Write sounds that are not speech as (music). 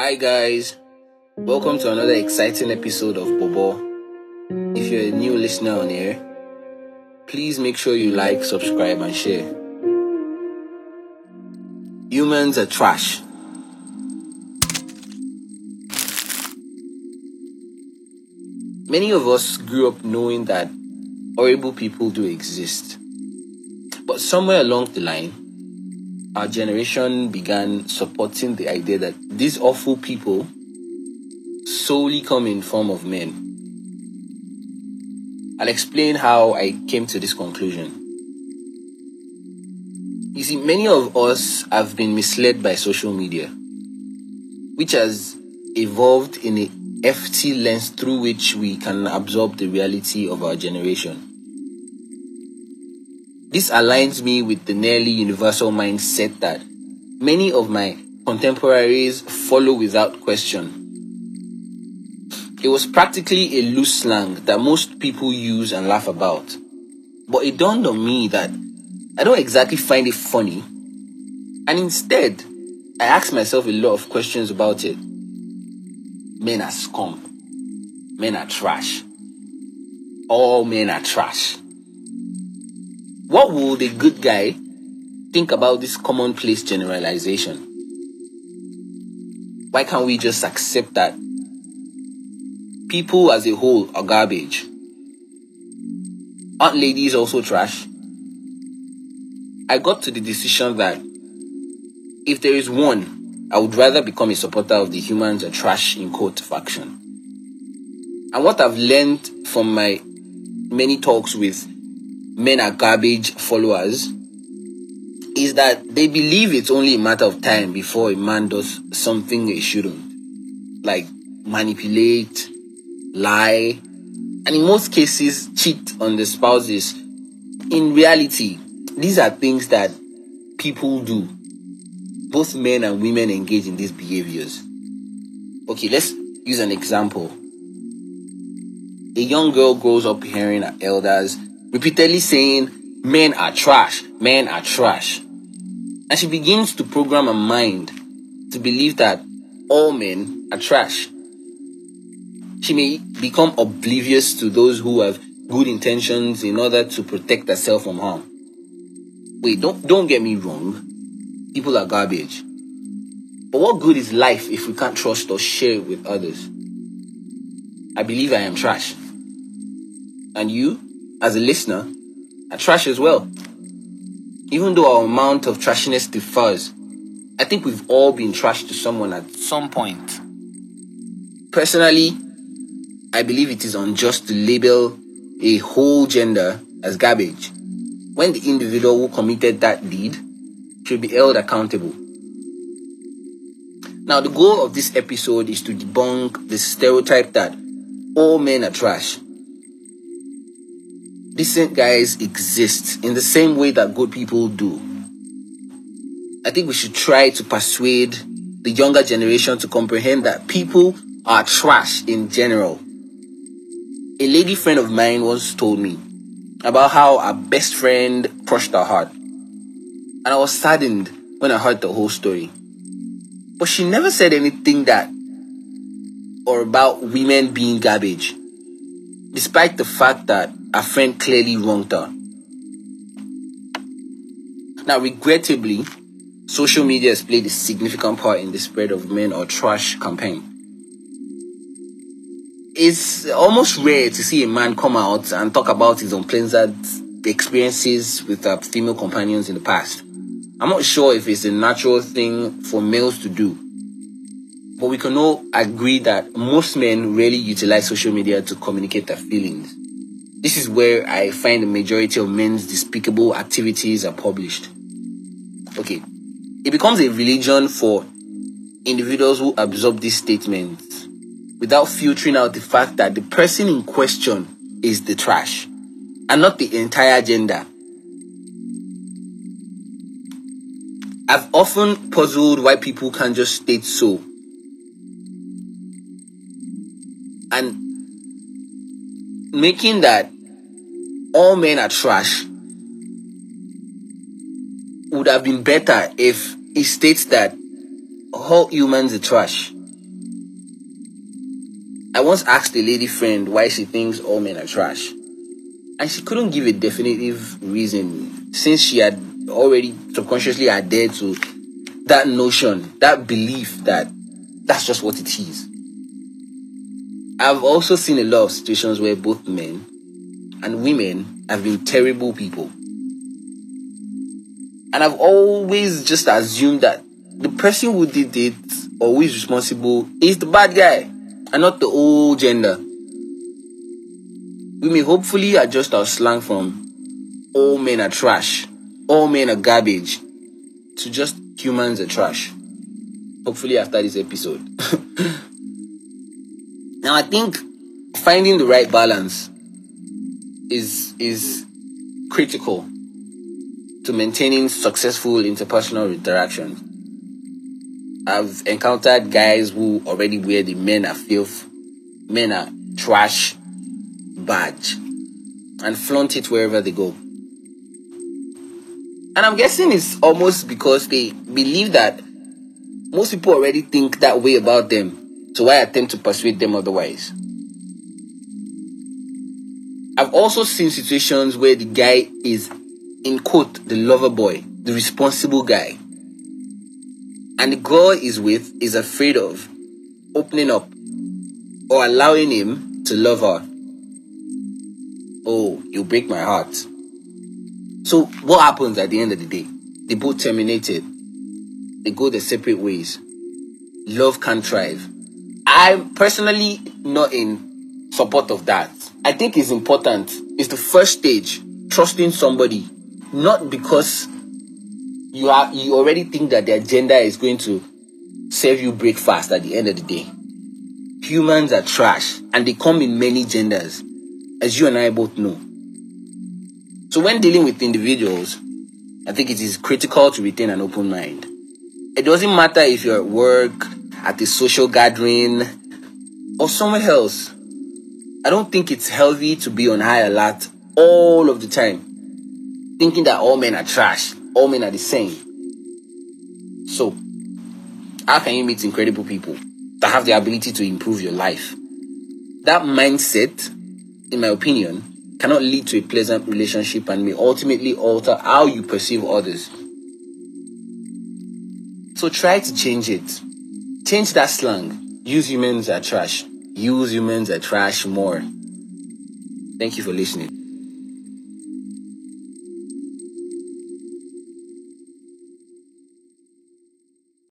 Hi guys, welcome to another exciting episode of Bobo. If you're a new listener on here, please make sure you like, subscribe, and share. Humans are trash. Many of us grew up knowing that horrible people do exist. But somewhere along the line, our generation began supporting the idea that these awful people solely come in form of men. I'll explain how I came to this conclusion. You see, many of us have been misled by social media, which has evolved in a FT lens through which we can absorb the reality of our generation. This aligns me with the nearly universal mindset that many of my contemporaries follow without question. It was practically a loose slang that most people use and laugh about. But it dawned on me that I don't exactly find it funny. And instead, I ask myself a lot of questions about it. Men are scum. Men are trash. All men are trash. What would a good guy think about this commonplace generalization? Why can't we just accept that people as a whole are garbage? Aren't ladies also trash? I got to the decision that if there is one, I would rather become a supporter of the humans are trash in quote faction. And what I've learned from my many talks with men are garbage followers is that they believe it's only a matter of time before a man does something he shouldn't. Like manipulate, lie, and in most cases cheat on the spouses. In reality, these are things that people do. Both men and women engage in these behaviors. Okay, let's use an example. A young girl grows up hearing her elders repeatedly saying, Men are trash, men are trash. And she begins to program her mind to believe that all men are trash. She may become oblivious to those who have good intentions in order to protect herself from harm. Wait, don't don't get me wrong. People are garbage. But what good is life if we can't trust or share it with others? I believe I am trash. And you? As a listener, are trash as well. Even though our amount of trashiness differs, I think we've all been trash to someone at some point. Personally, I believe it is unjust to label a whole gender as garbage when the individual who committed that deed should be held accountable. Now, the goal of this episode is to debunk the stereotype that all men are trash decent guys exist in the same way that good people do. I think we should try to persuade the younger generation to comprehend that people are trash in general. A lady friend of mine once told me about how her best friend crushed her heart. And I was saddened when I heard the whole story. But she never said anything that or about women being garbage, despite the fact that a friend clearly wronged her. Now, regrettably, social media has played a significant part in the spread of men or trash campaign. It's almost rare to see a man come out and talk about his unpleasant experiences with uh, female companions in the past. I'm not sure if it's a natural thing for males to do, but we can all agree that most men rarely utilize social media to communicate their feelings. This is where I find the majority of men's despicable activities are published. Okay. It becomes a religion for individuals who absorb these statements without filtering out the fact that the person in question is the trash and not the entire gender. I've often puzzled why people can't just state so. Making that all men are trash would have been better if it states that all humans are trash. I once asked a lady friend why she thinks all men are trash. And she couldn't give a definitive reason since she had already subconsciously adhered to that notion, that belief that that's just what it is. I've also seen a lot of situations where both men and women have been terrible people. And I've always just assumed that the person who did it or who is responsible is the bad guy and not the old gender. We may hopefully adjust our slang from all men are trash, all men are garbage, to just humans are trash. Hopefully, after this episode. (laughs) now, I think finding the right balance is is critical to maintaining successful interpersonal interactions. I've encountered guys who already wear the men are filth, men are trash badge and flaunt it wherever they go. And I'm guessing it's almost because they believe that most people already think that way about them. So why attempt to persuade them otherwise? I've also seen situations where the guy is, in quote, the lover boy, the responsible guy and the girl is with is afraid of opening up or allowing him to love her. Oh, you break my heart. So, what happens at the end of the day? They both terminated. They go their separate ways. Love can't thrive. I'm personally not in support of that. I think it's important. It's the first stage. Trusting somebody. Not because you are you already think that their gender is going to serve you breakfast at the end of the day. Humans are trash and they come in many genders, as you and I both know. So when dealing with individuals, I think it is critical to retain an open mind. It doesn't matter if you're at work, at a social gathering, or somewhere else. I don't think it's healthy to be on high alert all of the time, thinking that all men are trash all men are the same. So, how can you meet incredible people that have the ability to improve your life? That mindset, in my opinion, cannot lead to a pleasant relationship and may ultimately alter how you perceive others. So try to change it. Change that slang. Use humans are trash. Use humans are trash more. Thank you for listening.